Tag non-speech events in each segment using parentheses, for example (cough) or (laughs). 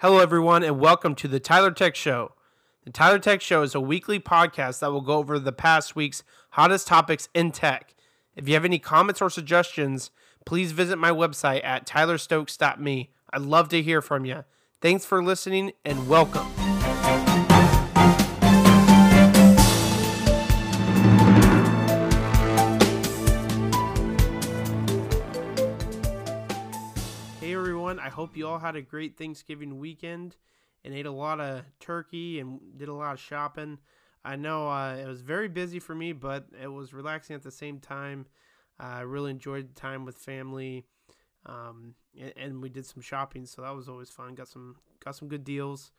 Hello, everyone, and welcome to the Tyler Tech Show. The Tyler Tech Show is a weekly podcast that will go over the past week's hottest topics in tech. If you have any comments or suggestions, please visit my website at tylerstokes.me. I'd love to hear from you. Thanks for listening and welcome. Hope you all had a great Thanksgiving weekend and ate a lot of turkey and did a lot of shopping. I know uh, it was very busy for me, but it was relaxing at the same time. I really enjoyed the time with family, um, and, and, we did some shopping, so that was always fun. Got some got some good deals.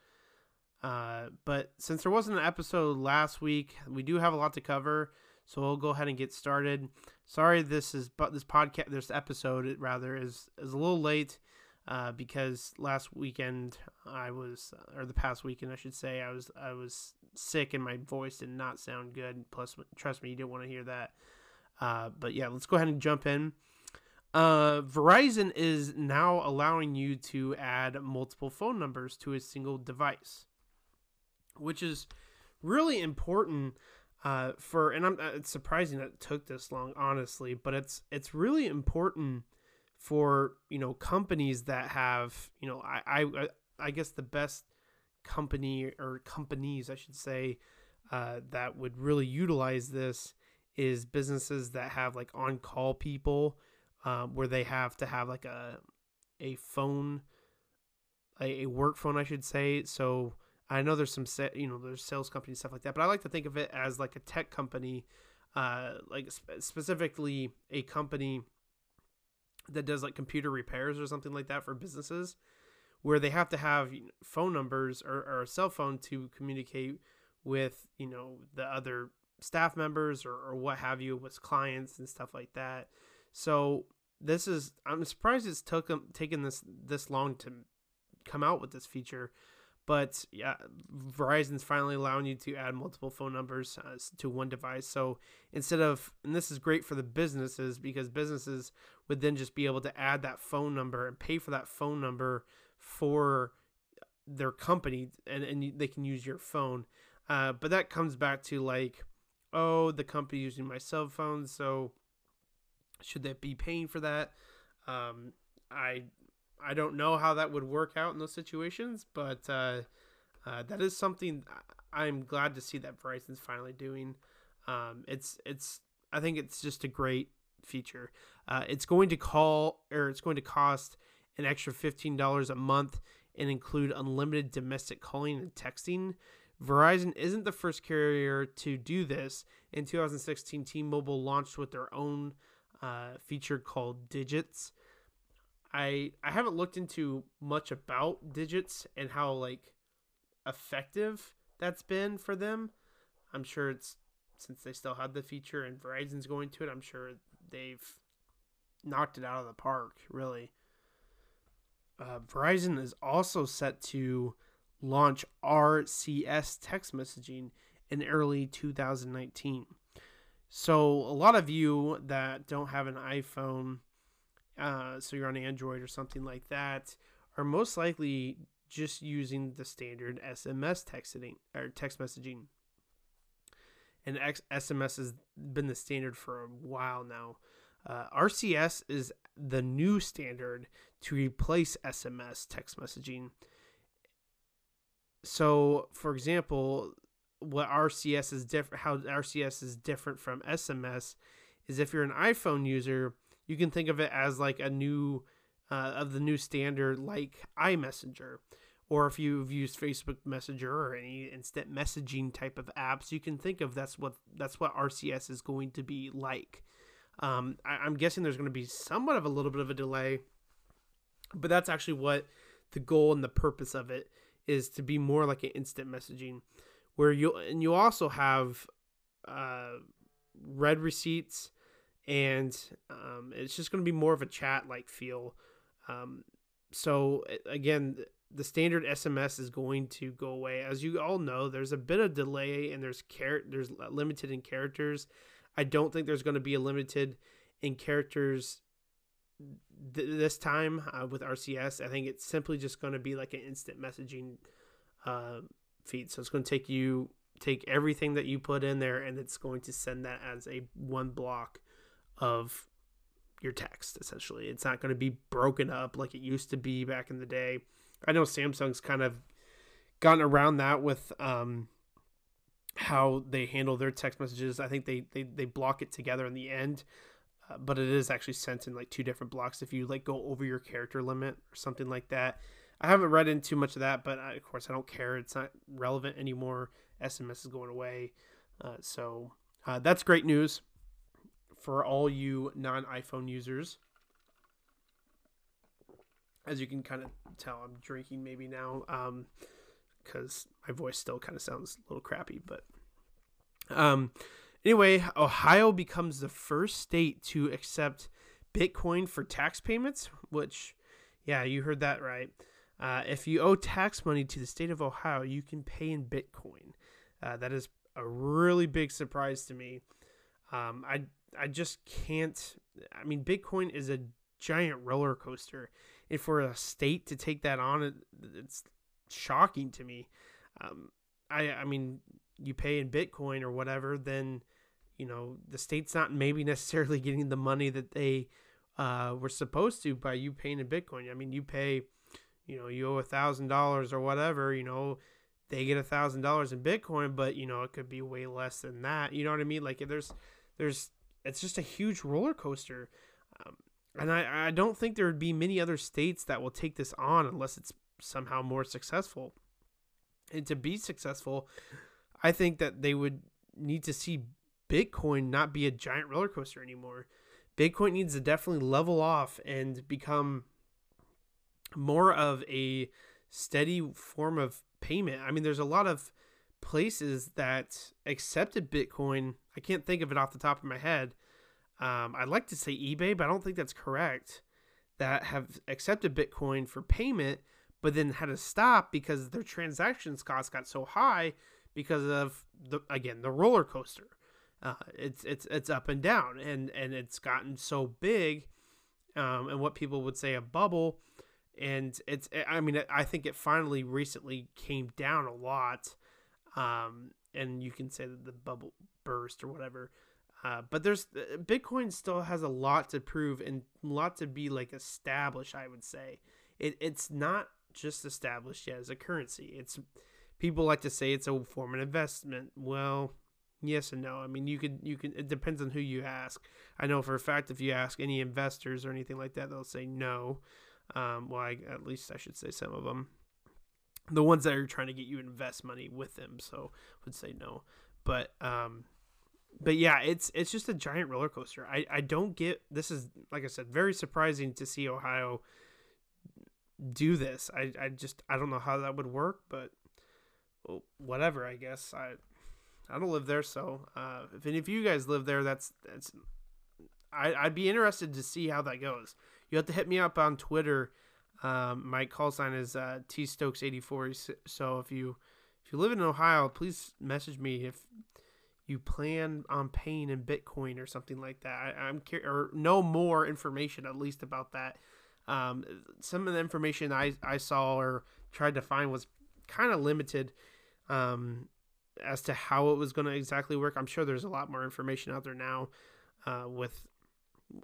Uh, but since there wasn't an episode last week, we do have a lot to cover, so we'll go ahead and get started. Sorry, this is but this podcast, this episode rather is is a little late. Uh, because last weekend I was, or the past weekend I should say, I was I was sick and my voice did not sound good. Plus, trust me, you didn't want to hear that. Uh, but yeah, let's go ahead and jump in. Uh, Verizon is now allowing you to add multiple phone numbers to a single device, which is really important uh, for. And I'm, uh, it's surprising that it took this long, honestly, but it's it's really important for you know companies that have you know I I, I guess the best company or companies I should say uh, that would really utilize this is businesses that have like on call people um, where they have to have like a a phone a, a, work phone I should say. So I know there's some set you know there's sales companies stuff like that but I like to think of it as like a tech company uh, like sp- specifically a company that does like computer repairs or something like that for businesses where they have to have phone numbers or, or a cell phone to communicate with you know the other staff members or, or what have you with clients and stuff like that. So this is I'm surprised it's took them taken this this long to come out with this feature, but yeah, Verizon's finally allowing you to add multiple phone numbers uh, to one device. So instead of and this is great for the businesses because businesses would then just be able to add that phone number and pay for that phone number for their company and, and they can use your phone. Uh, but that comes back to like oh, the company using my cell phone, so should they be paying for that? Um, I I don't know how that would work out in those situations, but uh, uh, that is something I'm glad to see that Verizon's finally doing. Um, it's it's I think it's just a great feature. Uh, it's going to call or it's going to cost an extra fifteen dollars a month and include unlimited domestic calling and texting. Verizon isn't the first carrier to do this. In 2016, T Mobile launched with their own uh, feature called Digits. I I haven't looked into much about Digits and how like effective that's been for them. I'm sure it's since they still had the feature and Verizon's going to it. I'm sure they've knocked it out of the park. Really. Uh, Verizon is also set to launch RCS text messaging in early 2019. So, a lot of you that don't have an iPhone, uh, so you're on Android or something like that, are most likely just using the standard SMS texting or text messaging. And X- SMS has been the standard for a while now. Uh, RCS is the new standard to replace SMS text messaging so for example what rcs is different how rcs is different from sms is if you're an iphone user you can think of it as like a new uh, of the new standard like imessenger. Or if you've used facebook messenger or any instant messaging type of apps you can think of that's what that's what rcs is going to be like. Um, I, i'm guessing there's going to be somewhat of a little bit of a delay but that's actually what the goal and the purpose of it is to be more like an instant messaging where you and you also have uh, read receipts and um, it's just going to be more of a chat like feel. Um, so again the standard sms is going to go away. As you all know there's a bit of delay and there's char- there's limited in characters. I don't think there's going to be a limited in characters th- this time uh, with RCS, I think it's simply just going to be like an instant messaging uh, feed. So it's going to take you take everything that you put in there, and it's going to send that as a one block of your text. Essentially, it's not going to be broken up like it used to be back in the day. I know Samsung's kind of gotten around that with um, how they handle their text messages. I think they they, they block it together in the end, uh, but it is actually sent in like two different blocks if you like go over your character limit or something like that. I haven't read into much of that, but I, of course I don't care. It's not relevant anymore. SMS is going away, uh, so uh, that's great news for all you non-iPhone users. As you can kind of tell, I'm drinking maybe now. Um, because my voice still kind of sounds a little crappy. But um, anyway, Ohio becomes the first state to accept Bitcoin for tax payments, which, yeah, you heard that right. Uh, if you owe tax money to the state of Ohio, you can pay in Bitcoin. Uh, that is a really big surprise to me. Um, I I just can't. I mean, Bitcoin is a giant roller coaster, and for a state to take that on, it, it's shocking to me. Um, I I mean, you pay in Bitcoin or whatever, then you know the state's not maybe (laughs) necessarily getting the money that they uh, were supposed to by you paying in Bitcoin. I mean, you pay, you know, you owe a thousand dollars or whatever, you know, they get a thousand dollars in Bitcoin, but you know it could be way less than that. You know what I mean? Like there's there's it's just a huge roller coaster. Um, and I, I don't think there would be many other states that will take this on unless it's somehow more successful. And to be successful, I think that they would need to see Bitcoin not be a giant roller coaster anymore. Bitcoin needs to definitely level off and become more of a steady form of payment. I mean, there's a lot of places that accepted Bitcoin. I can't think of it off the top of my head. Um, I'd like to say eBay, but I don't think that's correct. That have accepted Bitcoin for payment, but then had to stop because their transactions costs got so high because of the again the roller coaster. Uh, it's it's it's up and down, and and it's gotten so big, um, and what people would say a bubble, and it's I mean I think it finally recently came down a lot, um, and you can say that the bubble burst or whatever. Uh, but there's uh, Bitcoin still has a lot to prove and a lot to be like established. I would say it, it's not just established yet as a currency. It's people like to say it's a form of investment. Well, yes and no. I mean, you could you can it depends on who you ask. I know for a fact if you ask any investors or anything like that, they'll say no. Um, well, I, at least I should say some of them. The ones that are trying to get you invest money with them, so would say no. But um, but yeah, it's it's just a giant roller coaster. I I don't get this is like I said, very surprising to see Ohio do this. I, I just I don't know how that would work, but whatever. I guess I I don't live there, so uh, if any of you guys live there, that's that's I I'd be interested to see how that goes. You have to hit me up on Twitter. Um, my call sign is uh, T Stokes eighty four. So if you if you live in Ohio, please message me if you plan on paying in Bitcoin or something like that. I, am curious or know more information at least about that. Um, some of the information I, I saw or tried to find was kind of limited um, as to how it was going to exactly work. I'm sure there's a lot more information out there now uh, with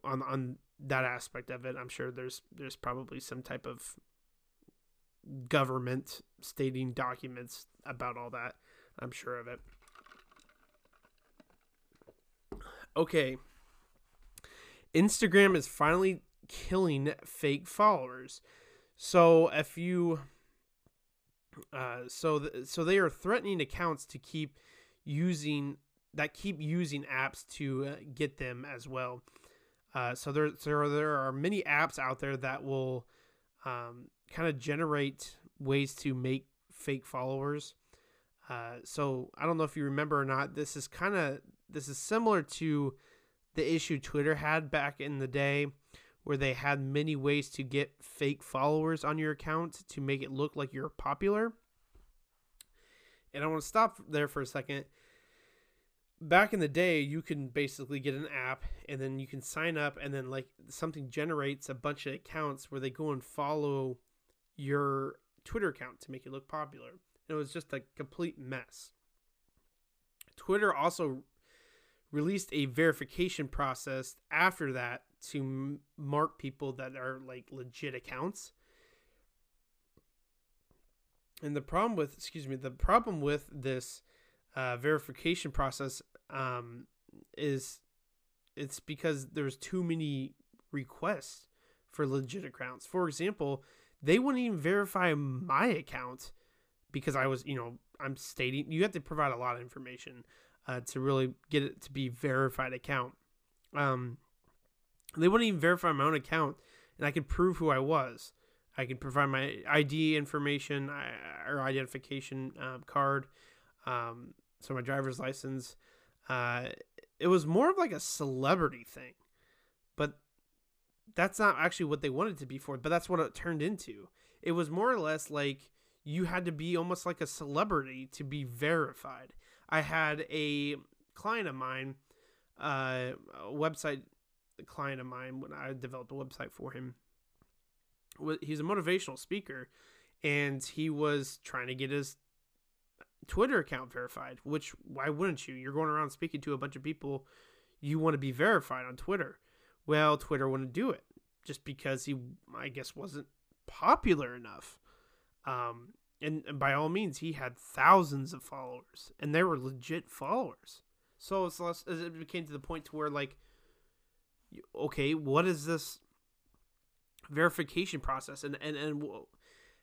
on on that aspect of it. I'm sure there's there's probably some type of government stating documents about all that. I'm sure of it. Okay. Instagram is finally killing fake followers. So if you uh, so th- so they are threatening accounts to keep using that keep using apps to uh, get them as well. Uh, so there, there there are many apps out there that will um, kind of generate ways to make fake followers. Uh, so I don't know if you remember or not. This is kind of this is similar to the issue Twitter had back in the day where they had many ways to get fake followers on your account to make it look like you're popular. And I want to stop there for a second. Back in the day, you can basically get an app and then you can sign up and then like something generates a bunch of accounts where they go and follow your Twitter account to make it look popular. And it was just a complete mess. Twitter also released a verification process after that to mark people that are like legit accounts. And the problem with, excuse me, the problem with this uh, verification process um, is it's because there's too many requests for legit accounts. For example, they wouldn't even verify my account because I was, you know, I'm stating you have to provide a lot of information uh, to really get it to be verified account. Um, they wouldn't even verify my own account, and I could prove who I was. I could provide my ID information or identification uh, card, um, so my driver's license. Uh, it was more of like a celebrity thing, but that's not actually what they wanted to be for. But that's what it turned into. It was more or less like you had to be almost like a celebrity to be verified. I had a client of mine, uh, a website client of mine when I developed a website for him. He's a motivational speaker, and he was trying to get his Twitter account verified. Which why wouldn't you? You're going around speaking to a bunch of people. You want to be verified on Twitter. Well, Twitter wouldn't do it just because he, I guess, wasn't popular enough. Um, and, and by all means, he had thousands of followers, and they were legit followers. So it's less, it became to the point to where like, okay, what is this verification process, and and and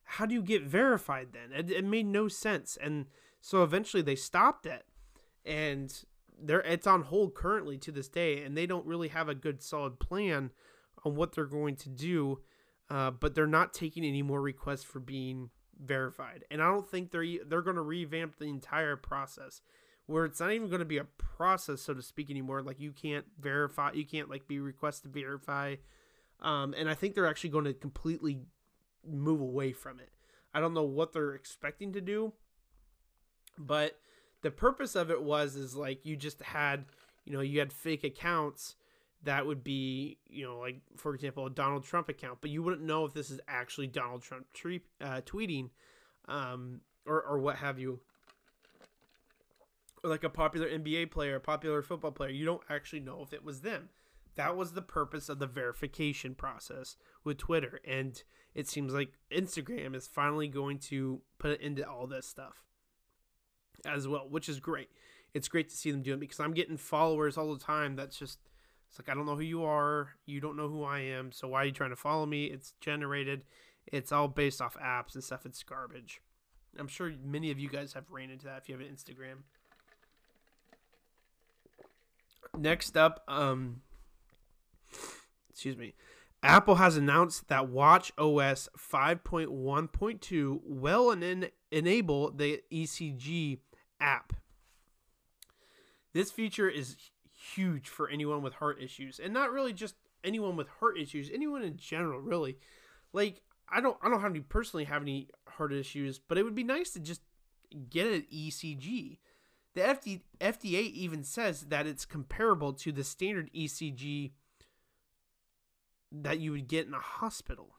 how do you get verified then? It, it made no sense, and so eventually they stopped it, and they're it's on hold currently to this day, and they don't really have a good solid plan on what they're going to do. Uh, but they're not taking any more requests for being verified. And I don't think they're they're going to revamp the entire process where it's not even going to be a process so to speak anymore like you can't verify you can't like be requested to verify um, and I think they're actually going to completely move away from it. I don't know what they're expecting to do, but the purpose of it was is like you just had, you know, you had fake accounts that would be, you know, like for example, a Donald Trump account, but you wouldn't know if this is actually Donald Trump tre- uh, tweeting, um, or or what have you. Or like a popular NBA player, a popular football player, you don't actually know if it was them. That was the purpose of the verification process with Twitter, and it seems like Instagram is finally going to put it into all this stuff as well, which is great. It's great to see them doing it because I'm getting followers all the time. That's just it's like I don't know who you are, you don't know who I am, so why are you trying to follow me? It's generated. It's all based off apps and stuff. It's garbage. I'm sure many of you guys have ran into that if you have an Instagram. Next up, um excuse me. Apple has announced that Watch OS 5.1.2 will en- enable the ECG app. This feature is huge for anyone with heart issues and not really just anyone with heart issues anyone in general really like i don't i don't have any personally have any heart issues but it would be nice to just get an ecg the FD, fda even says that it's comparable to the standard ecg that you would get in a hospital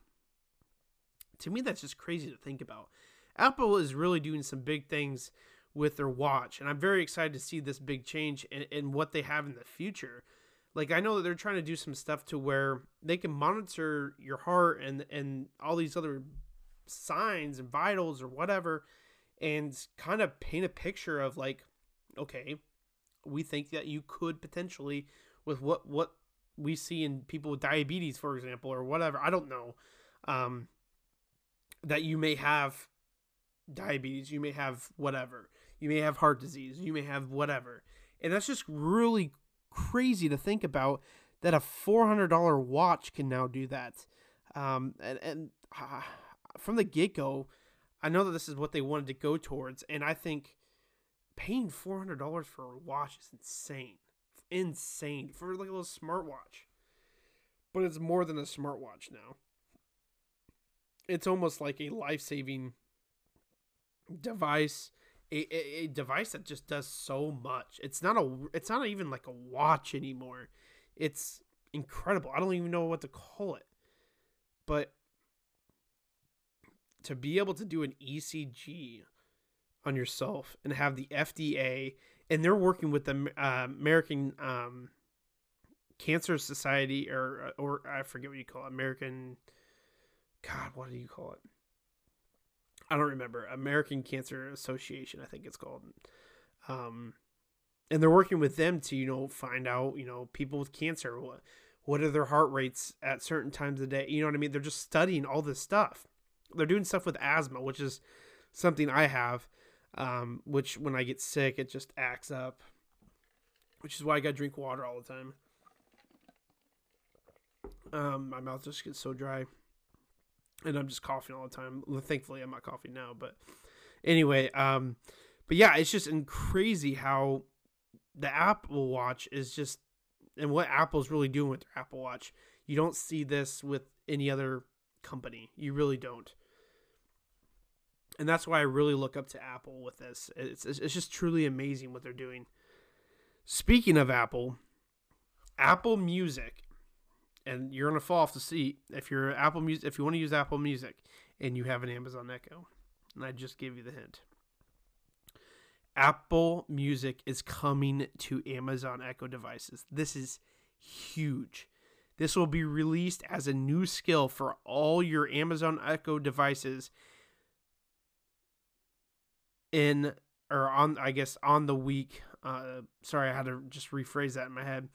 to me that's just crazy to think about apple is really doing some big things with their watch. And I'm very excited to see this big change and, what they have in the future. Like I know that they're trying to do some stuff to where they can monitor your heart and and all these other signs and vitals or whatever and kind of paint a picture of like okay, we think that you could potentially with what what we see in people with diabetes for example or whatever, I don't know. Um that you may have diabetes, you may have whatever you may have heart disease, you may have whatever. And that's just really crazy to think about that a $400 watch can now do that. Um, and and uh, from the get go, I know that this is what they wanted to go towards. And I think paying $400 for a watch is insane. Insane for like a little smartwatch. But it's more than a smartwatch now. It's almost like a life saving device a, a, a device that just does so much. It's not a it's not even like a watch anymore. It's incredible. I don't even know what to call it. But to be able to do an ECG on yourself and have the FDA and they're working with the uh, American um, Cancer Society or or I forget what you call it, American God, what do you call it? I don't remember. American Cancer Association, I think it's called. Um, and they're working with them to you know find out you know people with cancer what what are their heart rates at certain times of the day. You know what I mean? They're just studying all this stuff. They're doing stuff with asthma, which is something I have. Um, which when I get sick, it just acts up. Which is why I gotta drink water all the time. Um, my mouth just gets so dry and I'm just coughing all the time. Thankfully, I'm not coughing now, but anyway, um, but yeah, it's just crazy how the Apple Watch is just and what Apple's really doing with their Apple Watch. You don't see this with any other company. You really don't. And that's why I really look up to Apple with this. It's, it's just truly amazing what they're doing. Speaking of Apple, Apple Music and you're gonna fall off the seat if you're Apple Music. If you want to use Apple Music and you have an Amazon Echo, and I just gave you the hint. Apple Music is coming to Amazon Echo devices. This is huge. This will be released as a new skill for all your Amazon Echo devices in or on I guess on the week. Uh, sorry, I had to just rephrase that in my head.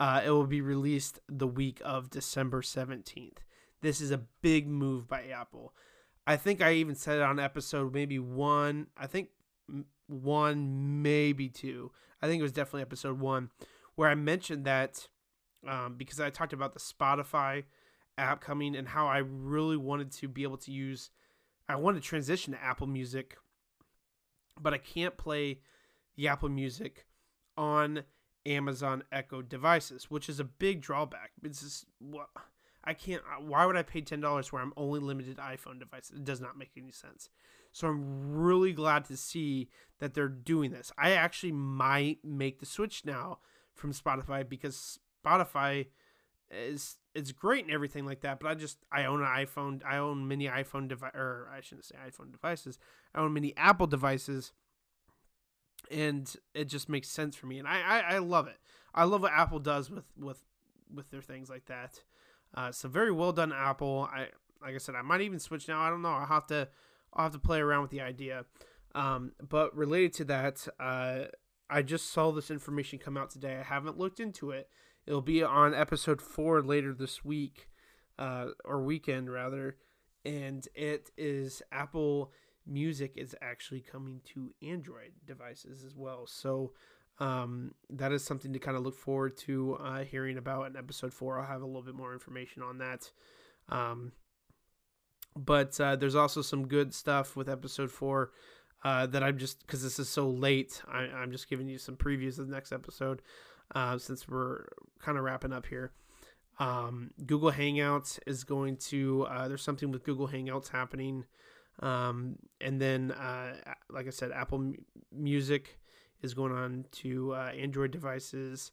Uh, it will be released the week of December 17th. This is a big move by Apple. I think I even said it on episode maybe one. I think one, maybe two. I think it was definitely episode one where I mentioned that um, because I talked about the Spotify app coming and how I really wanted to be able to use. I wanted to transition to Apple Music, but I can't play the Apple Music on Amazon Echo devices, which is a big drawback. It's just, well, I can't. Why would I pay ten dollars where I'm only limited iPhone devices? It does not make any sense. So I'm really glad to see that they're doing this. I actually might make the switch now from Spotify because Spotify is it's great and everything like that. But I just I own an iPhone. I own many iPhone device, or I shouldn't say iPhone devices. I own many Apple devices and it just makes sense for me, and I, I, I love it. I love what Apple does with with with their things like that. Uh, so very well done, Apple. I like I said, I might even switch now. I don't know. I'll have to I'll have to play around with the idea. Um, but related to that, uh, I just saw this information come out today. I haven't looked into it. It'll be on episode four later this week, uh, or weekend rather, and it is Apple music is actually coming to Android devices as well. So um, that is something to kind of look forward to uh, hearing about in episode four. I'll have a little bit more information on that. Um, but uh, there's also some good stuff with episode four uh, that I'm just because this is so late. I, am just giving you some previews of the next episode uh, since we're kind of wrapping up here. Um, Google Hangouts is going to uh, there's something with Google Hangouts happening. Um, and then, uh, like I said, Apple M- Music is going on to uh, Android devices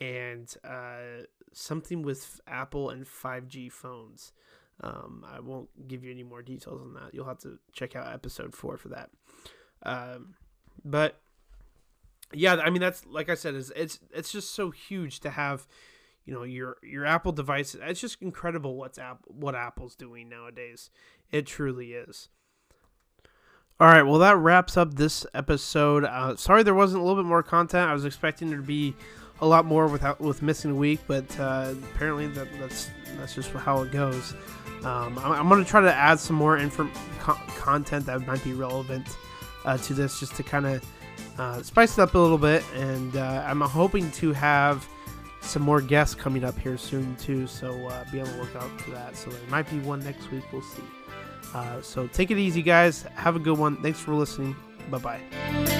and uh, something with Apple and 5G phones. Um, I won't give you any more details on that. You'll have to check out episode four for that. Um, but yeah, I mean that's like I said, is it's it's just so huge to have, you know, your your Apple device. It's just incredible what's app what Apple's doing nowadays. It truly is. All right, well that wraps up this episode. Uh, sorry there wasn't a little bit more content. I was expecting there to be a lot more without with missing a week, but uh, apparently that, that's that's just how it goes. Um, I'm, I'm going to try to add some more inform- co- content that might be relevant uh, to this, just to kind of uh, spice it up a little bit. And uh, I'm hoping to have some more guests coming up here soon too, so uh, be on the lookout for that. So there might be one next week. We'll see. Uh, so take it easy, guys. Have a good one. Thanks for listening. Bye bye.